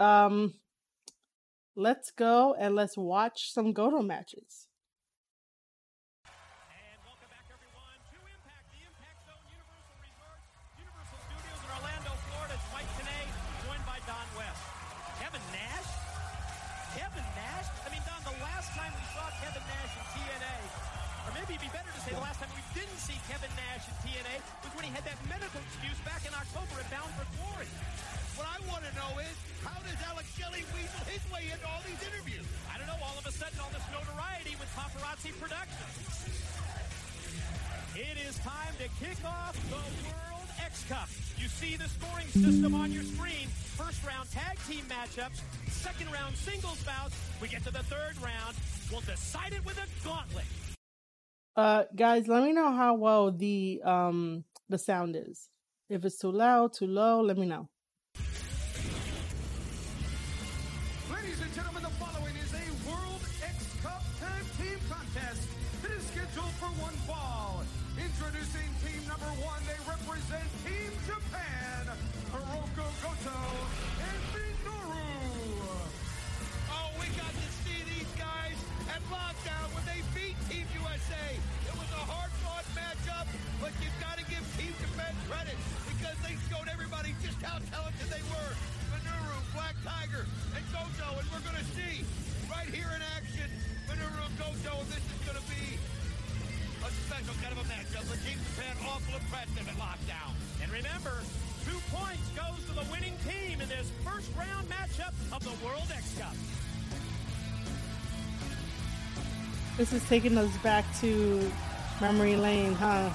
Um, let's go and let's watch some Goto matches. To kick off the World X Cup. You see the scoring system on your screen. First round tag team matchups, second round singles bouts. We get to the third round. We'll decide it with a gauntlet. Uh, guys, let me know how well the um the sound is. If it's too loud, too low, let me know. Tiger, and Goto, and we're going to see right here in action Minoru and Goto, and this is going to be a special kind of a matchup. But Team Japan awful impressive at lockdown. And remember, two points goes to the winning team in this first round matchup of the World X Cup. This is taking us back to memory lane, huh?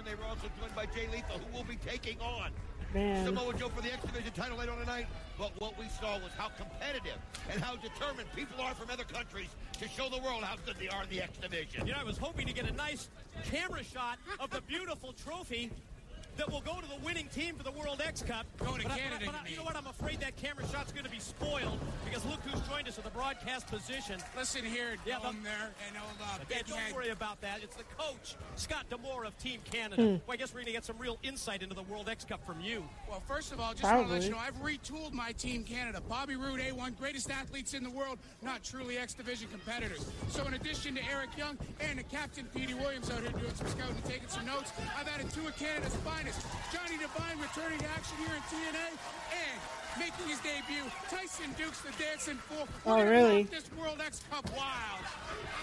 And they were also joined by Jay Lethal, who will be taking on Man. Samoa Joe for the X Division title later on tonight. But what we saw was how competitive and how determined people are from other countries to show the world how good they are in the X Division. You know, I was hoping to get a nice camera shot of the beautiful trophy that will go to the winning team for the World X Cup. Going to But I- Canada, but I- you you know camera shot's going to be spoiled because look who's joined us at the broadcast position. Listen here, Yeah, Dome but- there, and old uh, Yeah, don't Head. worry about that. It's the coach, Scott D'Amore of Team Canada. Well, I guess we're going to get some real insight into the World X Cup from you. Well, first of all, just want to let you know I've retooled my team Canada. Bobby Roode, A1, greatest athletes in the world, not truly X Division competitors. So in addition to Eric Young and the captain Petey Williams out here doing some scouting and taking some notes, I've added two of Canada's finest. Johnny Devine returning to action here in TNA and making his debut, Tyson Dukes, the dancing fool. Oh, really? This World X Cup wild.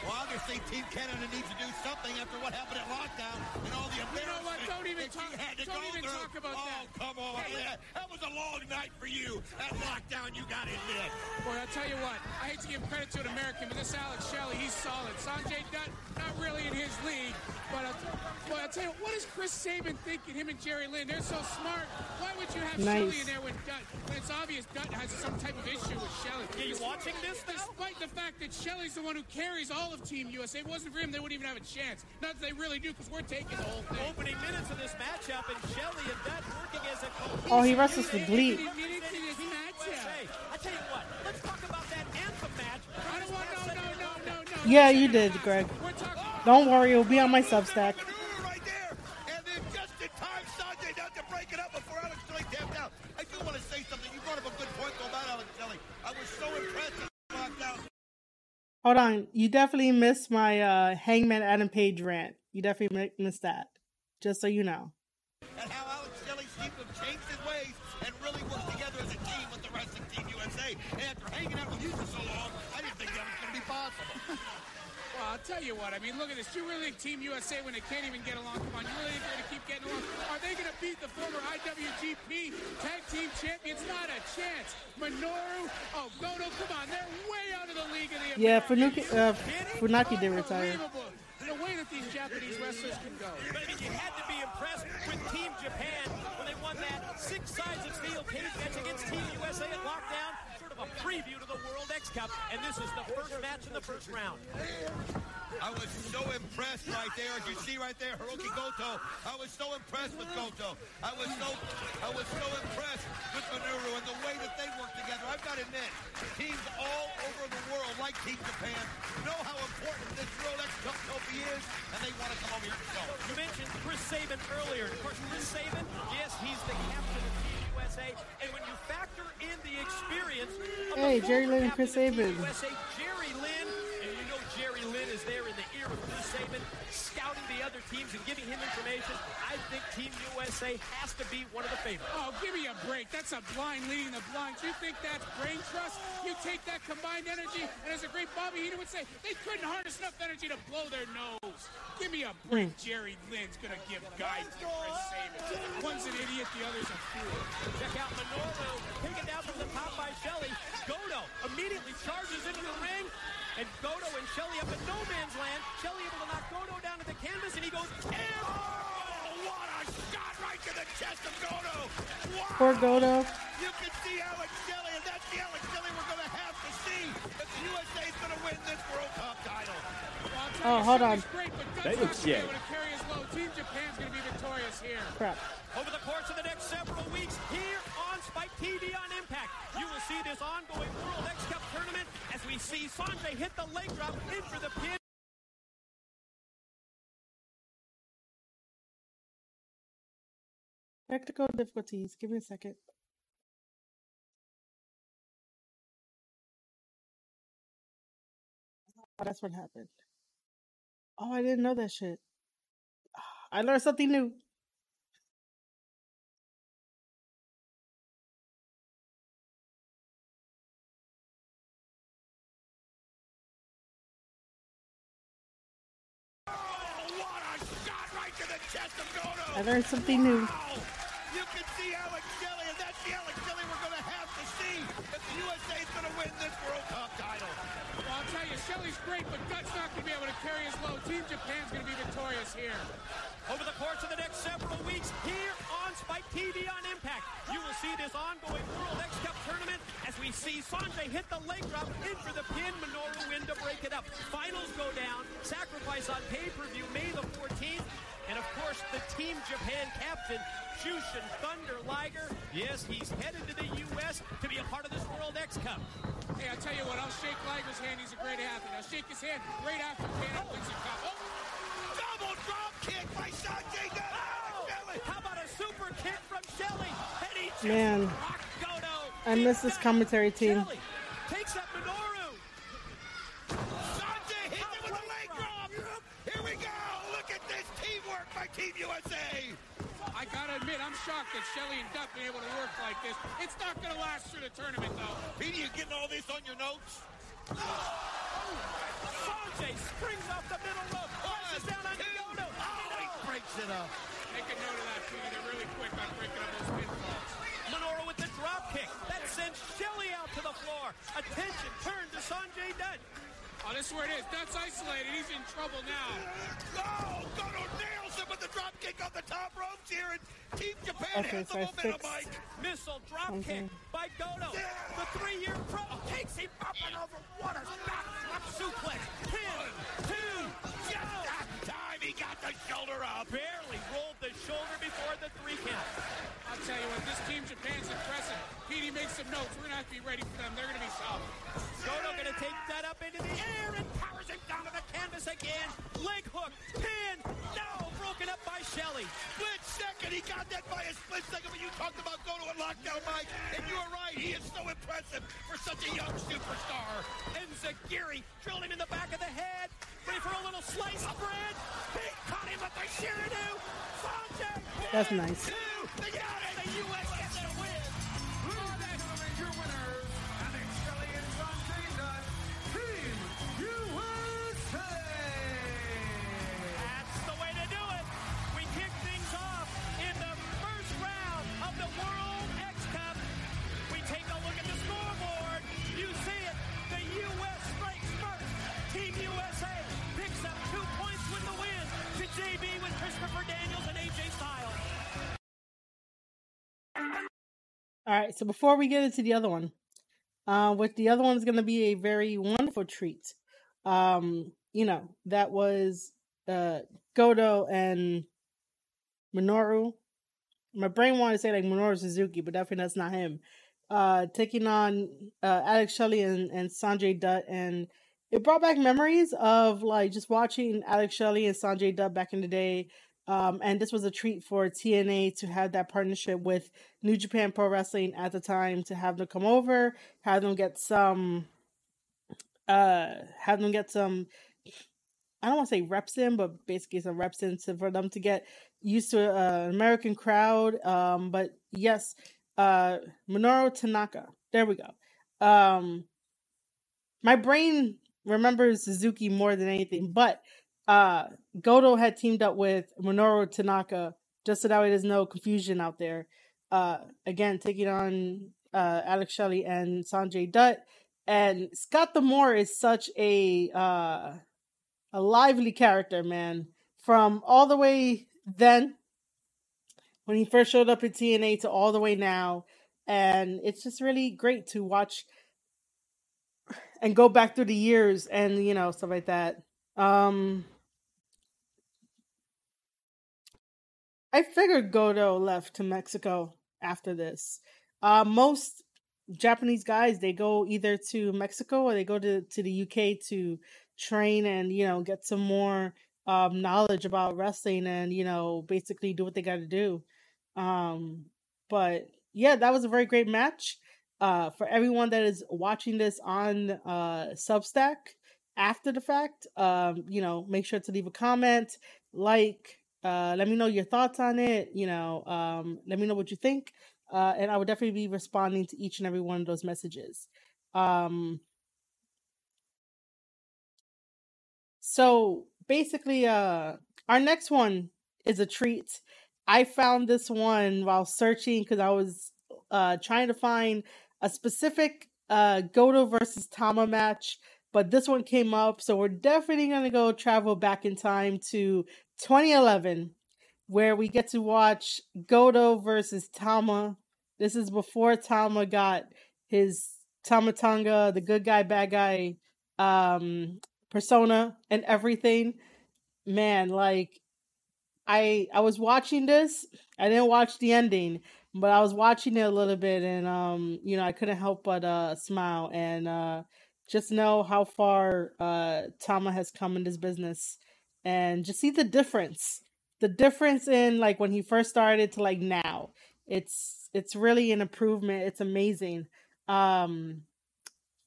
Well, obviously, Team Canada needs to do something after what happened at lockdown and all the You know what? Don't even talk- you had don't even through. talk about oh, that. come on. Hey, Yeah, that was a long night for you. At lockdown, you got it lit. Boy, I'll tell you what, I hate to give credit to an American, but this Alex Shelley, he's solid. Sanjay Dutt, not really in his league, but uh, boy, I'll tell you, what is Chris Sabin thinking, him and Jerry Lynn? They're so smart. Why would you have Nice. Shelley in there with Dutt when it's obvious Dutt has some type of issue with Shelley? Yeah, you watching this? Despite the fact that Shelley's the one who carries all of Team USA, if it wasn't for him, they wouldn't even have a chance. Not that they really do, because we're taking the whole thing. Opening minutes of this matchup, and Shelley and Dutt working as a cohesive Oh, he wrestles for unit. Bleep. Minutes in this Team matchup. USA. I tell you what, let's talk about that anthem match. I don't want, no, no, no, no, no. Yeah, you did. Greg. Don't worry, it'll be on my Substack. Hold on, you definitely missed my uh, Hangman Adam Page rant. You definitely missed that. Just so you know. and how Alex Shelley seemed to have changed his ways and really worked together as a team with the wrestling team USA. And after hanging out with you for so long, I didn't think that was going to be possible. Well, I'll tell you what. I mean, look at this. Do you really think Team USA, when they can't even get along, come on, you really think they're going to keep getting along? Are they going to beat the former IWGP Tag Team Champions? Not a chance. Minoru, oh, Goto, come on. They're way out of the league of the Yeah, Americans. Funaki, uh, Funaki did retire. Unbelievable. The way that these Japanese wrestlers can go. But I mean, you had to be impressed with Team Japan when they won that six sides of steel cage match against Team USA at Lockdown. Sort of a preview to the World X Cup, and this is the first match in the first round. I was so impressed right there, as you see right there, Hirooki Goto. I was so impressed with Goto. I was so, I was so impressed with Minoru and the way that they work together. I've got to admit, teams all over the world, like Team Japan, know how important this World X Cup trophy is, and they want to come over here and show. You mentioned Chris Sabin earlier. Of course, Chris Sabin, yes, he's the captain of Team USA, and when experience of Hey, Jerry Lynn and Chris captain of Team Sabin. USA, Jerry Lynn, and you know Jerry Lynn is there in the ear of Chris Sabin, scouting the other teams and giving him information. I think Team USA has to be one of the favorites. Oh, give me a break. That's a blind leading the blinds. You think that's brain trust? You take that combined energy, and as a great Bobby Heenan would say, they couldn't harness enough energy to blow their nose. Give me a break. Hmm. Jerry Lynn's going to give guidance to Chris Sabin. One's an idiot, the other's a fool. Check out Minoru taken down from the top by Shelley. Goto immediately charges into the ring. And Goto and Shelley up in no man's land. Shelley able to knock Goto down to the canvas, and he goes, Poor Goto. You can see Alex Shelley, and that's the Alex Shelley we're going to have to see if the USA's going to win this World Cup title. Oh, well, Oh, hold on. Great, but Dutt's They look gonna shit. able to carry his load. Team Japan's going to be victorious here. Crap. over the course of the next several weeks here on Spike TV on Impact, you will see this ongoing World X Cup tournament as we see Sanjay hit the leg drop in for the pin. Technical difficulties. Give me a second. Oh, that's what happened. Oh, I didn't know that shit. I learned something new. Oh, what a shot right to the chest of Goto! I learned something new. Wow! You can see Alex Shelley, and that's the Alex Shelley we're going to have to see if the USA's going to win this World Cup title. Well, I'll tell you, Shelley's great, but Dutt's not going to be able to carry his load. Team Japan's going to be victorious here. Over the course of the next several weeks here on Spike TV on Impact, you will see this ongoing World X Cup tournament as we see Sanjay hit the leg drop in for the pin, Minoru win to break it up. Finals go down, sacrifice on pay-per-view May the 14th, and of course the Team Japan captain, Jushin Thunder Liger. Yes, he's headed to the U.S. to be a part of this World X Cup. Hey, I'll tell you what, I'll shake Liger's hand. He's a great athlete. I'll shake his hand right after Canada wins the cup. Oh! oh, Double drop kick by Sanjay Dutt. Oh, how about a super kick from Shelley? And he just Man. Goto. I miss this commentary team. Shelley takes up Minoru. Sanjay hits him with a leg drop. Here we go. Look at this teamwork by Team USA. I gotta admit, I'm shocked that Shelley and Dutt been able to work like this. It's not gonna last through the tournament, though. Petey, you getting all this on your notes? Sanjay springs off the middle rope. Presses down on two. Goto. Oh, he breaks it up. Make a note of that, Petey. They're really quick on breaking up those pinfalls. Minoru with the drop kick. That sends Shelley out to the floor. Attention turned to Sanjay Dutt. Oh, this is where it is. Dutt's isolated. He's in trouble now. Oh, Goto nails him with the drop kick on the top ropes here, and Team Japan Okay, has so the I momentum, fixed- Mike. Missile drop Okay. kick by Goto. The three-year pro takes him up and over. What a backdrop suplex. Pin, two, Just that time he got the shoulder up. barely rolled the shoulder before the three count. I'll tell you what, this Team Japan's impressive. Petey, make some notes. We're gonna have to be ready for them. They're gonna be solid. Goto gonna take that up into the air and powers him down to the canvas again. Leg hook, pin, no, broken up by Shelley. Split second, he got that by a split second, but you talked about Goto and lockdown, Mike, and you are right, he is so impressive for such a young superstar. And Zagiri drilled him in the back of the head. Ready for a little slice of bread. He caught him with the Shirinu. Sanjay. That's nice. Two, All right, so before we get into the other one, uh, which the other one is going to be a very wonderful treat. Um, you know, that was uh, Goto and Minoru. My brain wanted to say like Minoru Suzuki, but definitely that's not him. Uh, taking on uh, Alex Shelley and, and Sanjay Dutt, and it brought back memories of like just watching Alex Shelley and Sanjay Dutt back in the day. Um, and this was a treat for TNA to have that partnership with New Japan Pro Wrestling at the time to have them come over, have them get some, uh, have them get some. I don't want to say reps in, but basically some reps in to, for them to get used to an American crowd. Um, but yes, uh, Minoru Tanaka. There we go. Um, my brain remembers Suzuki more than anything, but uh, Goto had teamed up with Minoru Tanaka just so that way there's no confusion out there. Uh, again, taking on uh, Alex Shelley and Sanjay Dutt. And Scott D'Amore is such a uh, a lively character, man. From all the way then, when he first showed up in TNA, to all the way now, and it's just really great to watch and go back through the years and you know stuff like that. Um, I figured Goto left to Mexico after this. Uh, most Japanese guys they go either to Mexico or they go to to the UK to train and you know get some more um, knowledge about wrestling and you know basically do what they got to do. Um, but yeah, that was a very great match. Uh, for everyone that is watching this on uh, Substack after the fact, um, you know, make sure to leave a comment, like, uh, let me know your thoughts on it. You know, um, let me know what you think, uh, and I would definitely be responding to each and every one of those messages. Um, so basically, uh, our next one is a treat. I found this one while searching because I was uh, trying to find a specific uh, Goto versus Tama match, but this one came up, so we're definitely gonna go travel back in time to 2011, where we get to watch Goto versus Tama. This is before Tama got his Tama Tonga, the good guy, bad guy um, persona and everything. Man, like I I was watching this. I didn't watch the ending, but I was watching it a little bit and um you know I couldn't help but uh smile and uh just know how far uh Tama has come in this business and just see the difference. The difference in like when he first started to like now. It's it's really an improvement. It's amazing. Um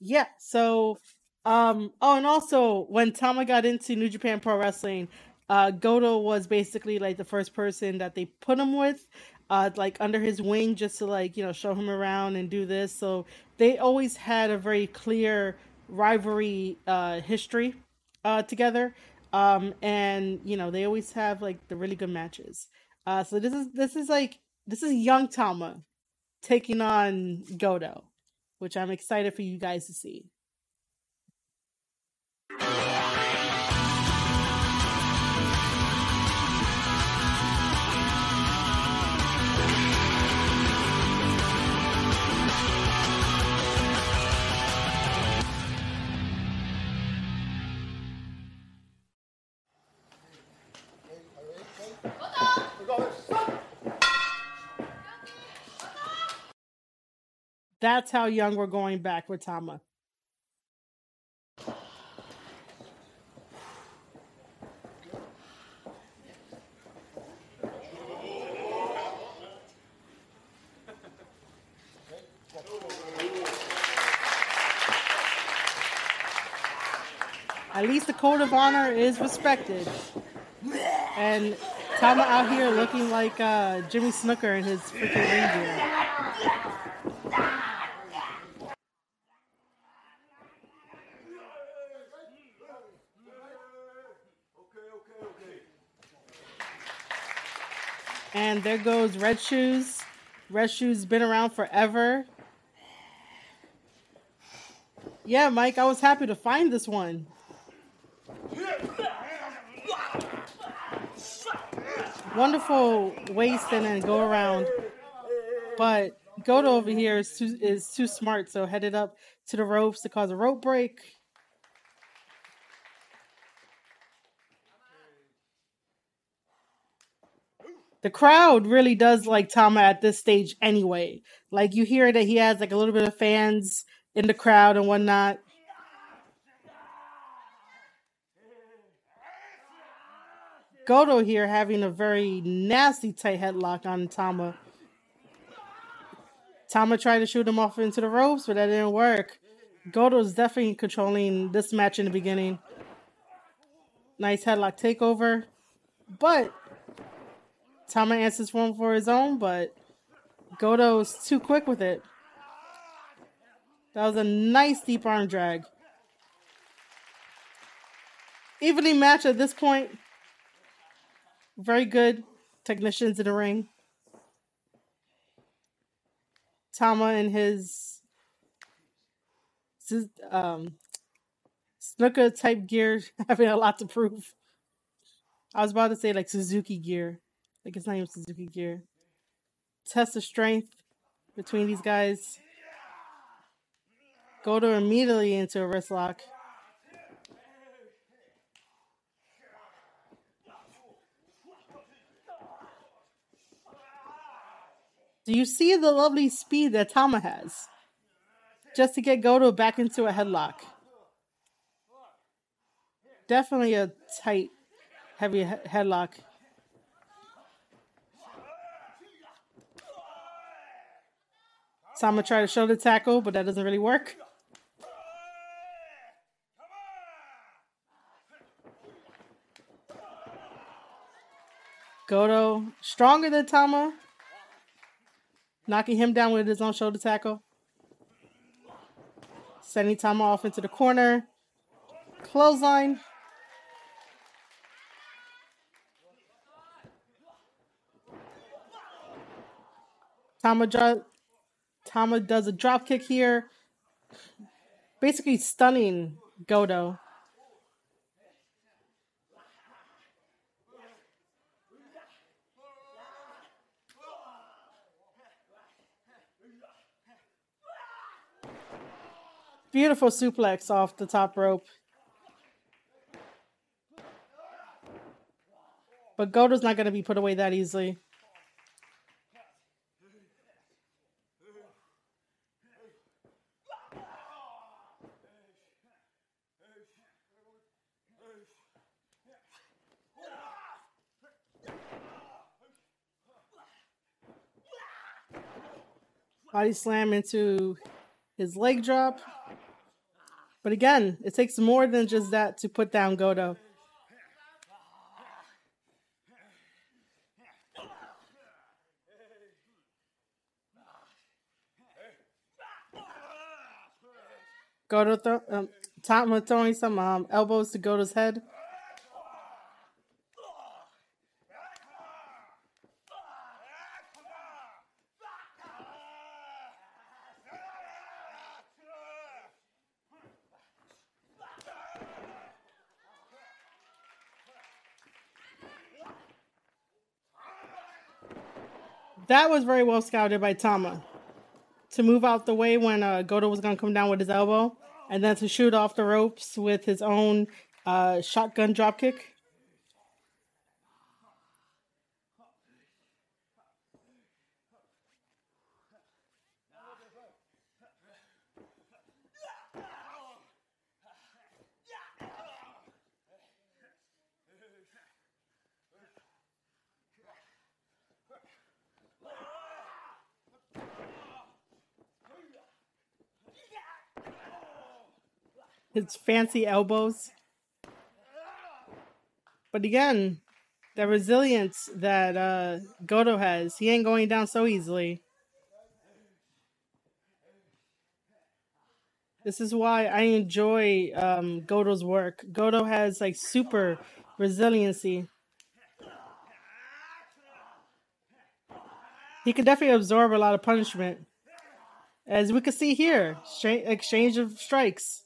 yeah so um oh and also when Tama got into New Japan Pro Wrestling uh Goto was basically like the first person that they put him with uh, like under his wing just to like you know show him around and do this. So they always had a very clear rivalry uh, history uh, together, um, and you know they always have like the really good matches. Uh, so this is this is like this is young Tama taking on Goto, which I'm excited for you guys to see. That's how young we're going back with Tama. At least the code of honor is respected. And Tama out here looking like uh, Jimmy Snuka in his freaking reindeer. There goes Red Shoes. Red Shoes been around forever. Yeah, Mike, I was happy to find this one. Wonderful waist and then go around. But Goto over here is too is too smart, so headed up to the ropes to cause a rope break. The crowd really does like Tama at this stage anyway. Like you hear that he has like a little bit of fans in the crowd and whatnot. Goto here having a very nasty tight headlock on Tama. Tama tried to shoot him off into the ropes, but that didn't work. Goto's definitely controlling this match in the beginning. Nice headlock takeover. But Tama answers for him for his own, but Goto's too quick with it. That was a nice deep arm drag. Evenly match at this point. Very good technicians in the ring. Tama and his um, Snuka type gear having a lot to prove. I was about to say like Suzuki gear. Like it's not even Suzuki gear. Test of strength between these guys. Goto immediately into a wrist lock. Do you see the lovely speed that Tama has? Just to get Goto back into a headlock. Definitely a tight, heavy he- headlock. Tama tried to shoulder tackle, but that doesn't really work. Goto stronger than Tama, knocking him down with his own shoulder tackle. Sending Tama off into the corner. Clothesline. Tama, dro- Tama does a drop kick here. Basically stunning Goto. Beautiful suplex off the top rope. But Goto's not going to be put away that easily. Body slam into his leg drop. But again, it takes more than just that to put down Goto. Goto, th- um, Tama throwing some um, elbows to Goto's head. That was very well scouted by Tama to move out the way when uh, Goto was going to come down with his elbow, and then to shoot off the ropes with his own uh, shotgun dropkick. His fancy elbows. But again, the resilience that uh, Goto has, he ain't going down so easily. This is why I enjoy um, Goto's work. Goto has like super resiliency. He can definitely absorb a lot of punishment. As we can see here, exchange of strikes.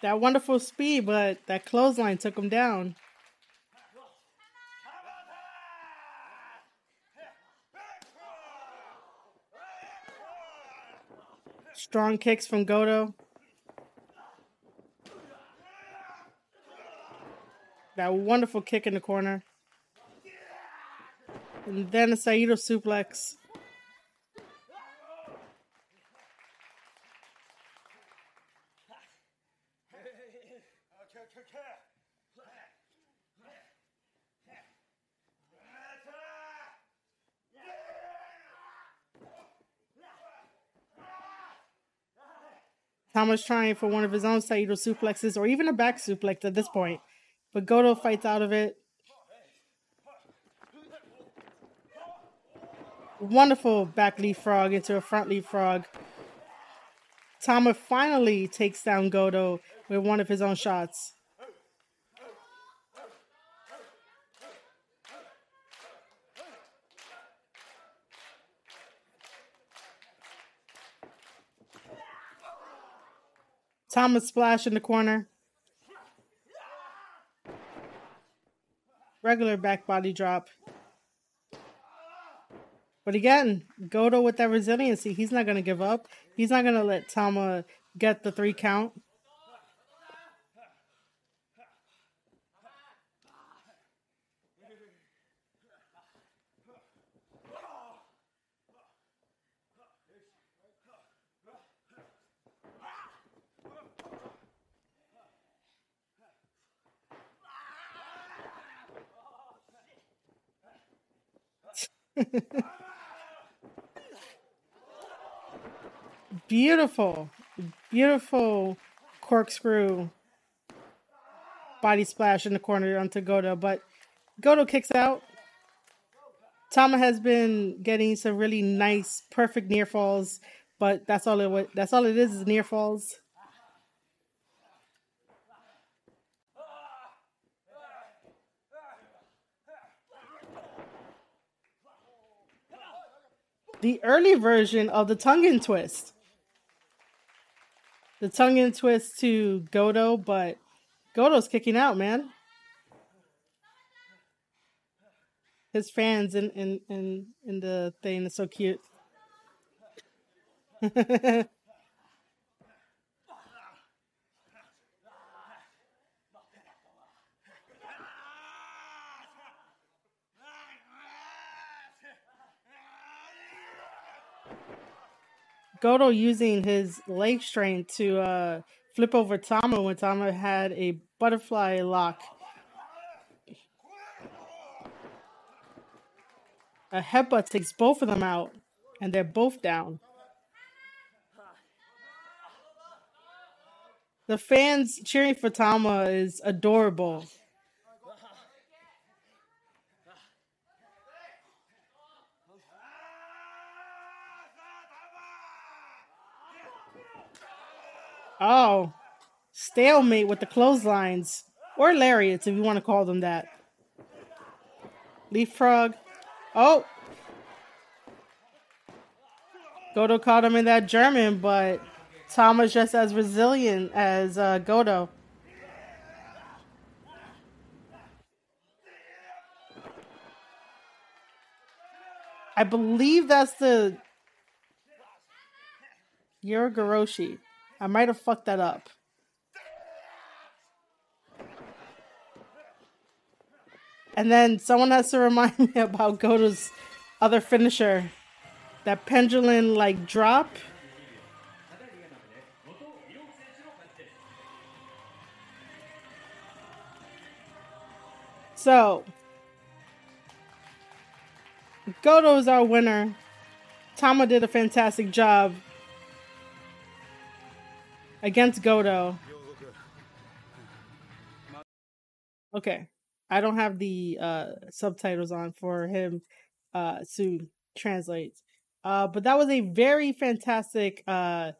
That wonderful speed, but that clothesline took him down. Strong kicks from Goto. That wonderful kick in the corner. And then a Saito suplex. Tama's trying for one of his own Saito suplexes or even a back suplex at this point. But Goto fights out of it. Wonderful back leaf frog into a front leaf frog. Tama finally takes down Goto with one of his own shots. Tama's splash in the corner. Regular back body drop. But again, Goto with that resiliency, he's not going to give up. He's not going to let Tama get the three count. Beautiful, beautiful corkscrew body splash in the corner onto Goto, but Goto kicks out. Tama has been getting some really nice, perfect near falls, but that's all it. That's all it is is near falls. The early version of the Tongan Twist. The Tongan Twist to Goto, but Goto's kicking out, man. His fans in in in, in the thing is so cute. Goto using his leg strength to uh, flip over Tama when Tama had a butterfly lock. A headbutt takes both of them out, and they're both down. The fans cheering for Tama is adorable. Oh, stalemate with the clotheslines or lariats, if you want to call them that. Leaf frog. Oh, Goto caught him in that German, but Tama's just as resilient as uh, Goto. I believe that's the Urugoroshi. I might have fucked that up. And then someone has to remind me about Goto's other finisher. That pendulum like drop. So Goto is our winner. Tama did a fantastic job against Goto. Okay. I don't have the uh subtitles on for him uh to translate. Uh but that was a very fantastic uh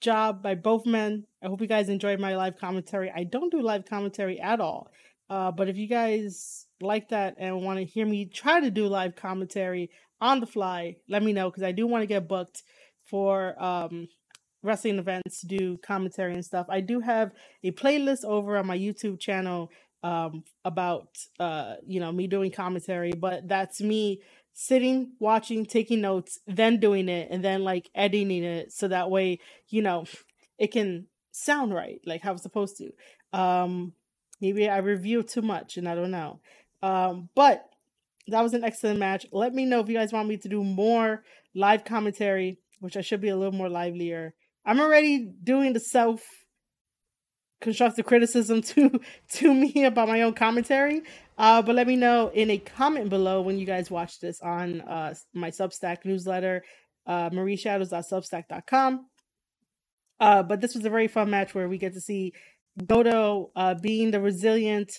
job by both men. I hope you guys enjoyed my live commentary. I don't do live commentary at all. Uh, but if you guys like that and want to hear me try to do live commentary on the fly, let me know because I do want to get booked for um, wrestling events do commentary and stuff. I do have a playlist over on my YouTube channel um, about uh, you know me doing commentary, but that's me sitting, watching, taking notes, then doing it, and then like editing it so that way, you know, it can sound right, like how it's supposed to. Um, maybe I review too much and I don't know. Um, but that was an excellent match. Let me know if you guys want me to do more live commentary, which I should be a little more livelier. I'm already doing the self constructive criticism to to me about my own commentary. Uh, but let me know in a comment below when you guys watch this on uh, my Substack newsletter, uh, marieshadows.substack.com. Uh, but this was a very fun match where we get to see Goto uh, being the resilient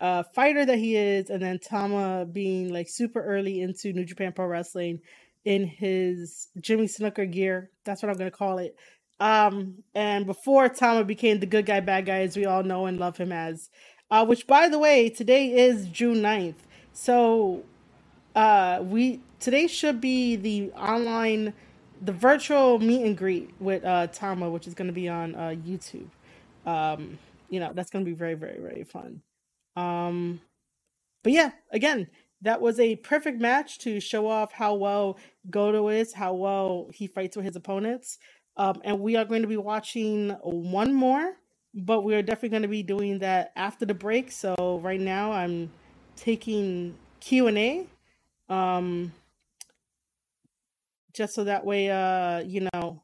uh, fighter that he is, and then Tama being like super early into New Japan Pro Wrestling in his Jimmy Snuka gear. That's what I'm going to call it. Um, and before Tama became the good guy, bad guy, as we all know and love him as, uh, which by the way, today is June 9th. So, uh, we, today should be the online, the virtual meet and greet with, uh, Tama, which is going to be on, uh, YouTube. Um, you know, that's going to be very, very, very fun. Um, but yeah, again, that was a perfect match to show off how well Goto is, how well he fights with his opponents. Um, and we are going to be watching one more, but we are definitely going to be doing that after the break. So right now I'm taking Q and A, um, just so that way, uh, you know,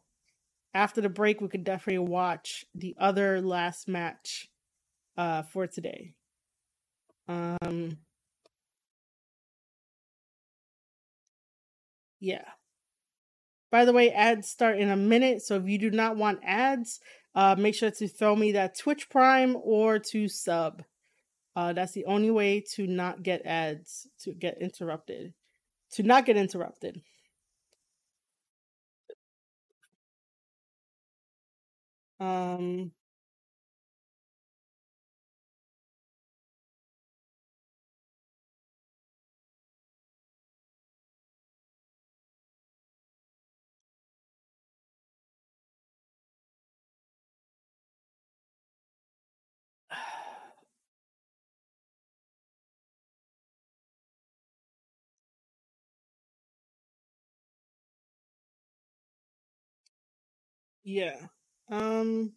after the break we could definitely watch the other last match, uh, for today. Um, yeah. By the way, ads start in a minute, so if you do not want ads, uh, make sure to throw me that Twitch Prime or to sub. Uh, that's the only way to not get ads, to get interrupted, to not get interrupted. Um, yeah. Um,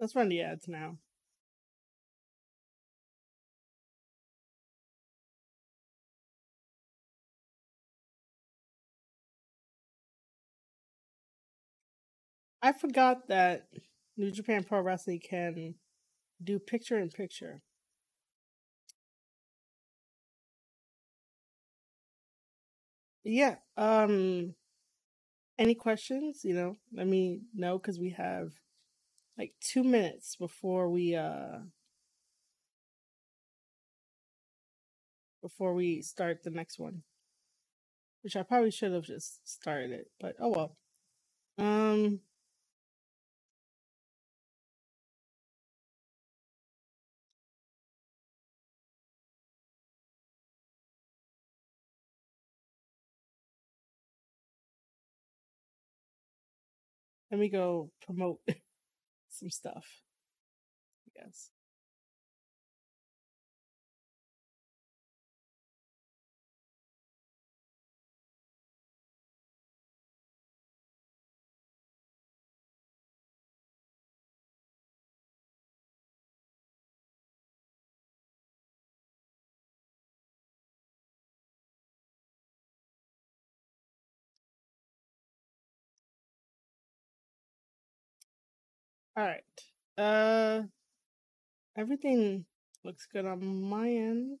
let's run the ads now. I forgot that New Japan Pro Wrestling can do picture in picture. Yeah. Um any questions, you know, let me know cuz we have like 2 minutes before we uh before we start the next one. Which I probably should have just started it, but oh well. Um let me go promote some stuff, I All right. Uh everything looks good on my end.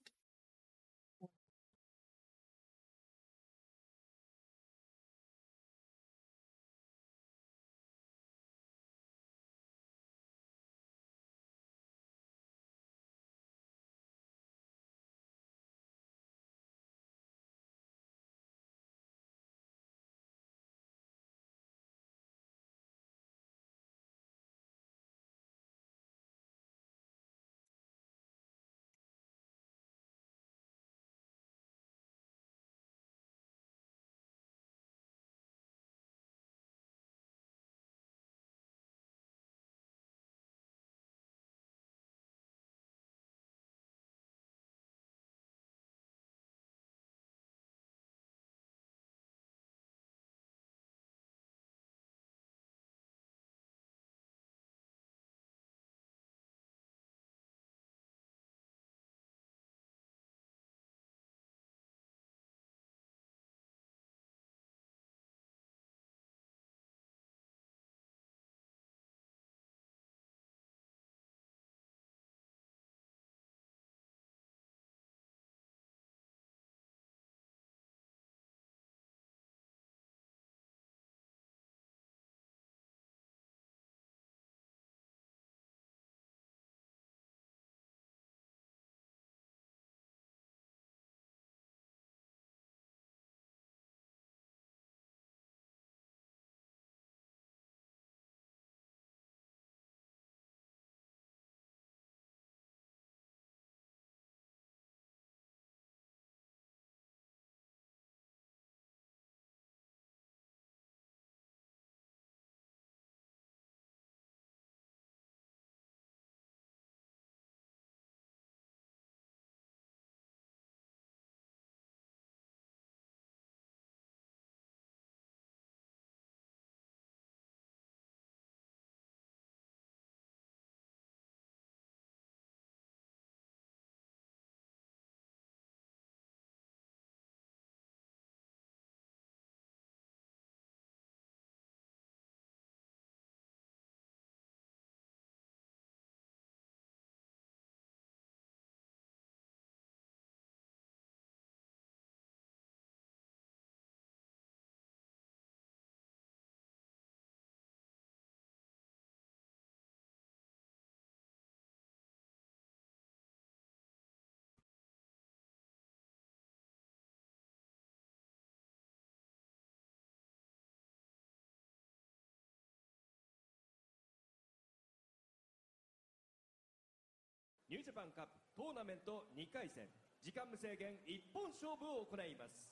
ニュージャパンカップトーナメント2回戦時間無制限一本勝負を行います。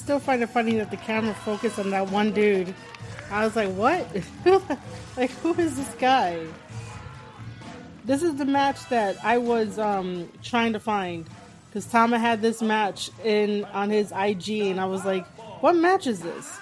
Still find it funny that the camera focused on that one dude. I was like, what? like, who is this guy? This is the match that I was um, trying to find because Tama had this match in on his IG, and I was like, what match is this?!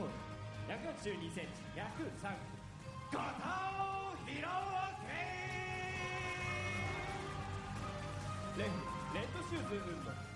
コーナー182センチ103片尾弘明レフレッドシューズ運動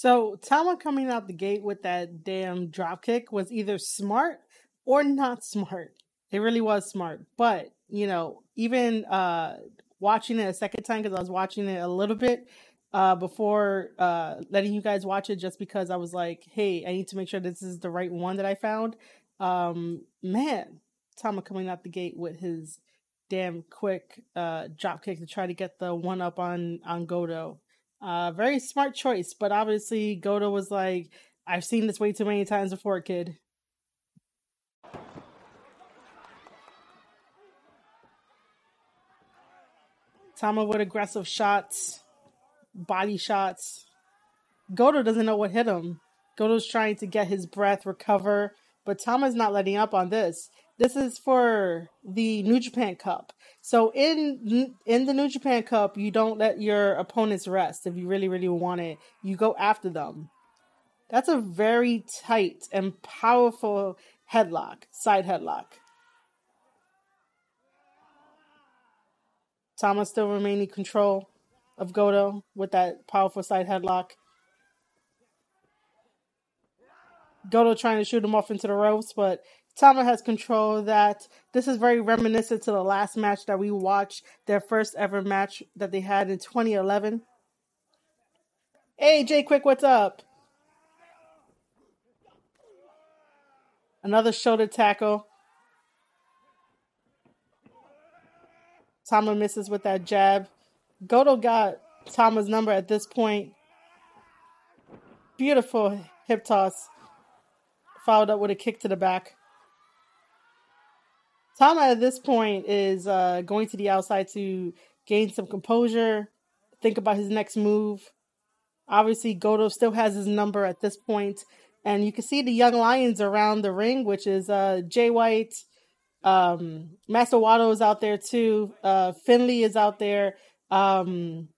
So Tama coming out the gate with that damn drop kick was either smart or not smart. It really was smart. But, you know, even uh watching it a second time because I was watching it a little bit uh before uh letting you guys watch it just because I was like, hey, I need to make sure this is the right one that I found. Um man, Tama coming out the gate with his damn quick uh drop kick to try to get the one up on on Goto. Uh, very smart choice, but obviously Goto was like, I've seen this way too many times before, kid. Tama with aggressive shots, body shots. Goto doesn't know what hit him. Goto's trying to get his breath, recover, but Tama's not letting up on this. This is for the New Japan Cup. So in in the New Japan Cup, you don't let your opponents rest if you really really want it. You go after them. That's a very tight and powerful headlock, side headlock. Tama still remaining control of Goto with that powerful side headlock. Goto trying to shoot him off into the ropes, but Tama has control that. This is very reminiscent to the last match that we watched, their first ever match that they had in 2011. Hey, Jay Quick, what's up? Another shoulder tackle. Tama misses with that jab. Goto got Tama's number at this point. Beautiful hip toss. Followed up with a kick to the back. Tama at this point is uh, going to the outside to gain some composure, think about his next move. Obviously, Goto still has his number at this point, and you can see the young lions around the ring, which is uh, Jay White, um, Master Wato is out there too, uh, Finlay is out there, um,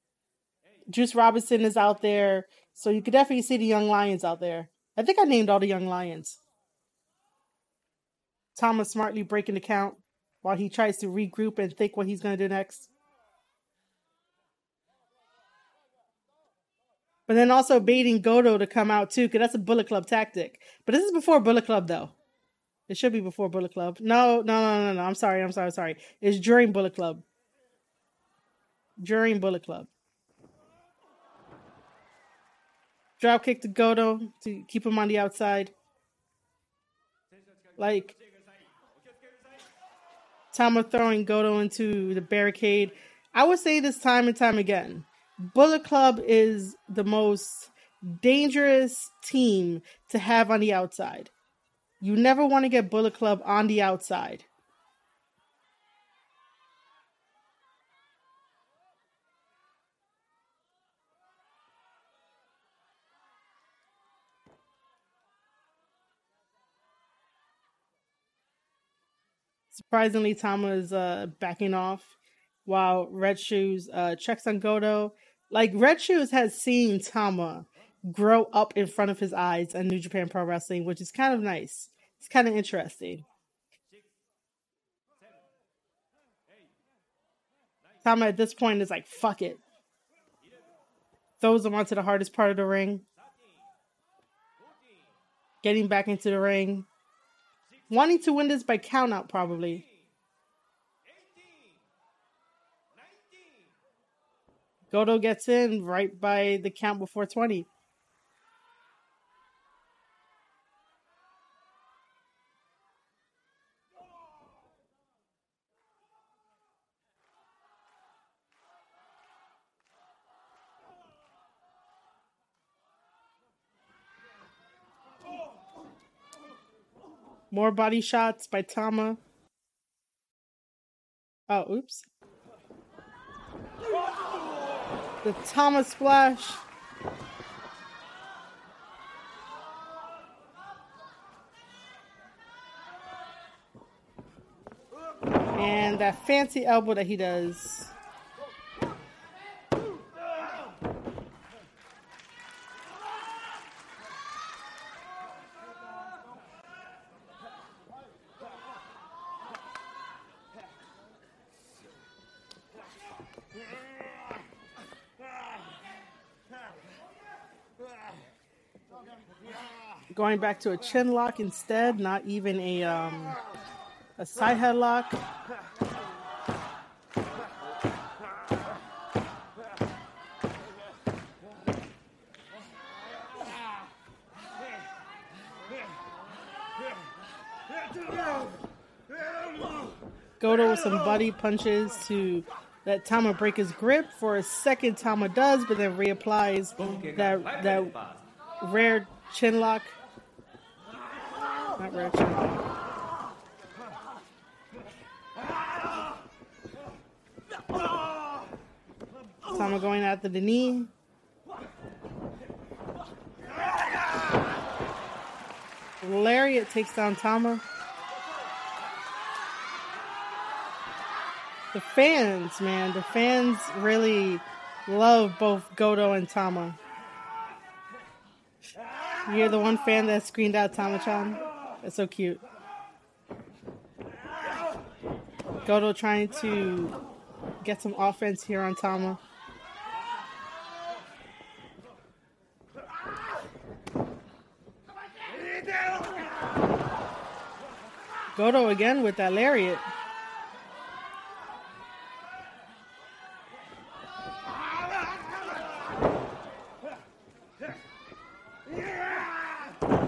Juice Robinson is out there, so you can definitely see the young lions out there. I think I named all the young lions. Tama's smartly breaking the count while he tries to regroup and think what he's going to do next. But then also baiting Goto to come out too, because that's a Bullet Club tactic. But this is before Bullet Club, though. It should be before Bullet Club. No, no, no, no, no. I'm sorry. I'm sorry. I'm sorry. It's during Bullet Club. During Bullet Club. Drop kick to Goto to keep him on the outside. Like Tama throwing Goto into the barricade. I would say this time and time again. Bullet Club is the most dangerous team to have on the outside. You never want to get Bullet Club on the outside. Surprisingly, Tama is uh, backing off while Red Shoes uh, checks on Goto. Like, Red Shoes has seen Tama grow up in front of his eyes in New Japan Pro Wrestling, which is kind of nice. It's kind of interesting. Tama at this point is like, fuck it. Throws him onto the hardest part of the ring. Getting back into the ring. Wanting to win this by countout, probably. Goto gets in right by the count before 20. More body shots by Tama. Oh, oops. The Tama splash. And that fancy elbow that he does. Going back to a chin lock instead, not even a um, a side headlock. Goto with some body punches to let Tama break his grip. For a second, Tama does, but then reapplies that that rare chin lock. Tama going after the knee. Lariat takes down Tama. The fans, man, the fans really love both Goto and Tama. You're the one fan that screened out Tama-chan. That's so cute. Goto trying to get some offense here on Tama. Goto again with that lariat.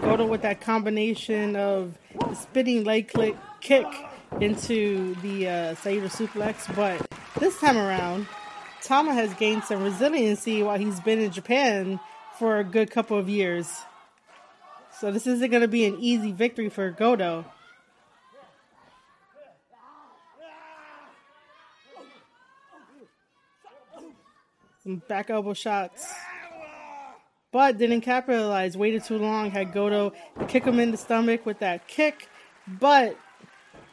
Goto with that combination of spinning leg click kick into the uh, Saito suplex, but this time around, Tama has gained some resiliency while he's been in Japan for a good couple of years. So this isn't going to be an easy victory for Goto. Some back elbow shots. But didn't capitalize. Waited too long. Had Goto kick him in the stomach with that kick. But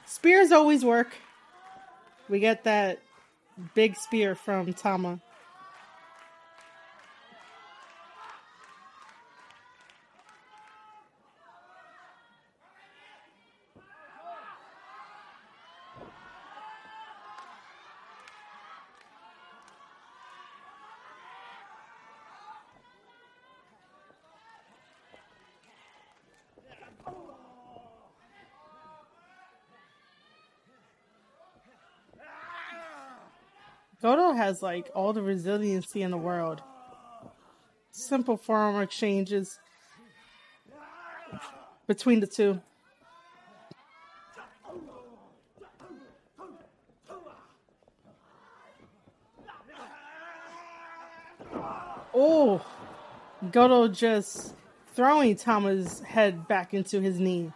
spears always work. We get that big spear from Tama. Goto has like all the resiliency in the world. Simple forearm exchanges between the two. Oh, Goto just throwing Tama's head back into his knee.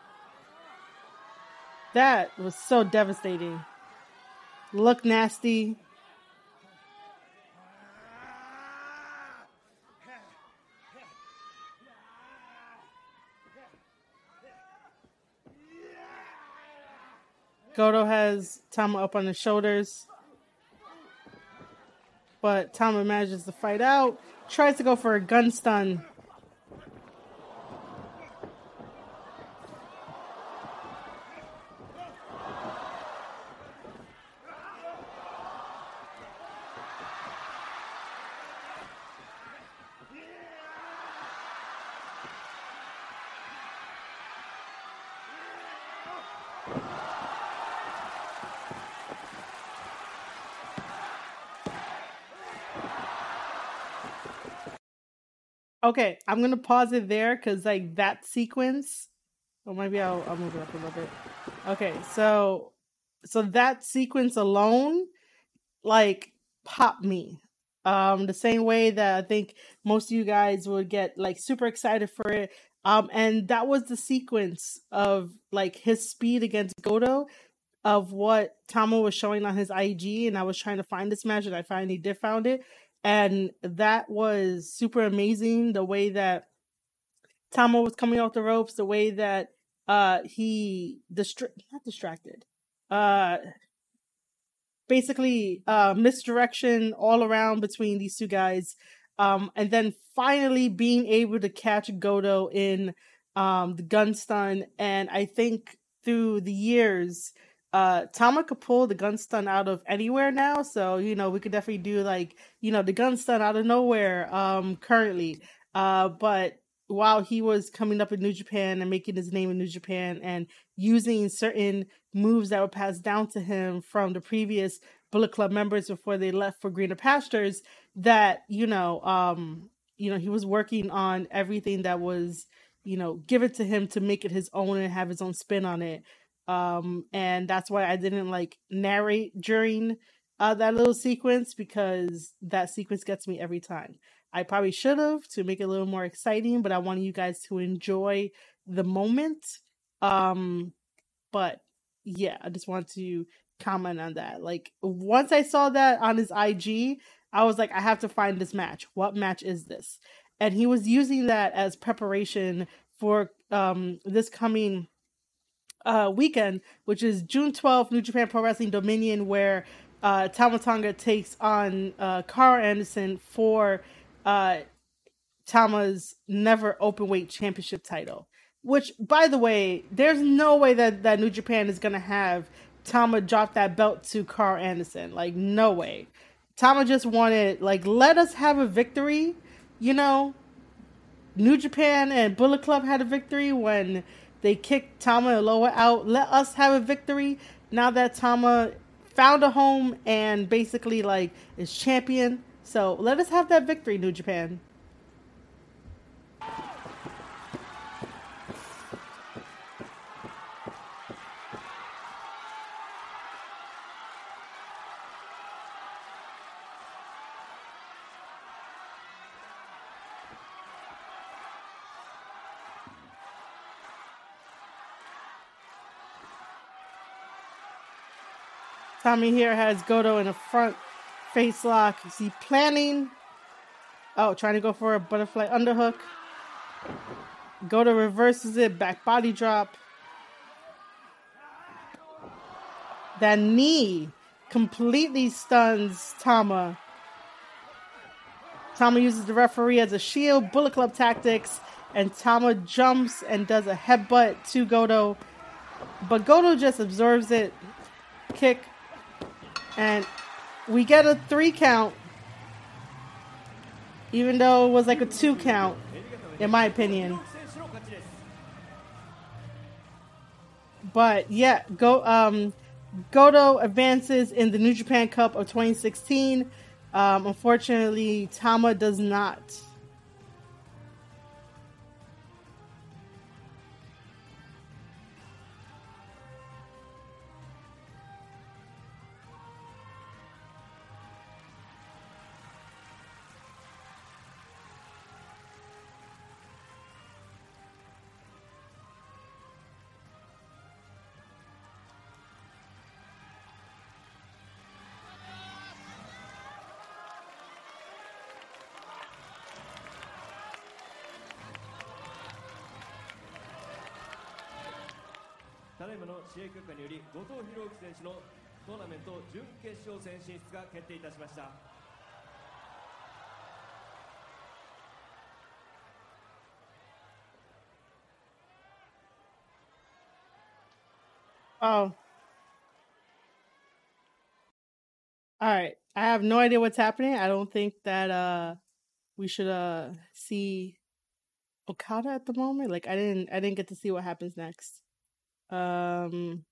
That was so devastating. Look nasty. Goto has Tama up on his shoulders. But Tama manages to fight out. Tries to go for a gun stun. Okay, I'm gonna pause it there because like that sequence. Or maybe I'll I'll move it up a little bit. Okay, so so that sequence alone, like, popped me. Um, the same way that I think most of you guys would get like super excited for it. Um, and that was the sequence of like his speed against Goto, of what Tama was showing on his IG, and I was trying to find this match, and I finally did found it and that was super amazing the way that Tama was coming off the ropes, the way that uh he distra- not distracted. Uh basically uh misdirection all around between these two guys. Um and then finally being able to catch Goto in um the gun stun and I think through the years uh Tama could pull the gun stun out of anywhere now, so you know we could definitely do like you know the gun stun out of nowhere um currently. Uh, but while he was coming up in New Japan and making his name in New Japan and using certain moves that were passed down to him from the previous Bullet Club members before they left for greener pastures, that you know um you know he was working on everything that was you know given to him to make it his own and have his own spin on it um and that's why i didn't like narrate during uh that little sequence because that sequence gets me every time. I probably should have to make it a little more exciting but i wanted you guys to enjoy the moment. Um but yeah i just want to comment on that. Like once i saw that on his ig i was like i have to find this match. What match is this? And he was using that as preparation for um this coming uh, weekend, which is June 12th, New Japan Pro Wrestling Dominion, where uh, Tama Tonga takes on uh, Karl Anderson for uh, Tama's NEVER Openweight championship title. Which, by the way, there's no way that, that New Japan is going to have Tama drop that belt to Karl Anderson. Like, no way. Tama just wanted, like, let us have a victory. You know, New Japan and Bullet Club had a victory when they kicked Tama and Loa out. Let us have a victory now that Tama found a home and basically like is champion. So let us have that victory, New Japan. Tommy here has Goto in a front face lock. Is he planning? Oh, trying to go for a butterfly underhook. Goto reverses it, back body drop. That knee completely stuns Tama. Tama uses the referee as a shield, Bullet Club tactics, and Tama jumps and does a headbutt to Goto. But Goto just absorbs it. Kick, and we get a three count, even though it was like a two count, in my opinion. But yeah, go. Um, Goto advances in the New Japan Cup of 2016. Um, unfortunately, Tama does not.「試合結果により後藤弘樹選手のトーナメント準決勝戦進出が決定いたしました Oh. All right. I have no idea what's happening. I don't think that uh we should uh see Okada at the moment. Like I didn't I didn't get to see what happens next. Um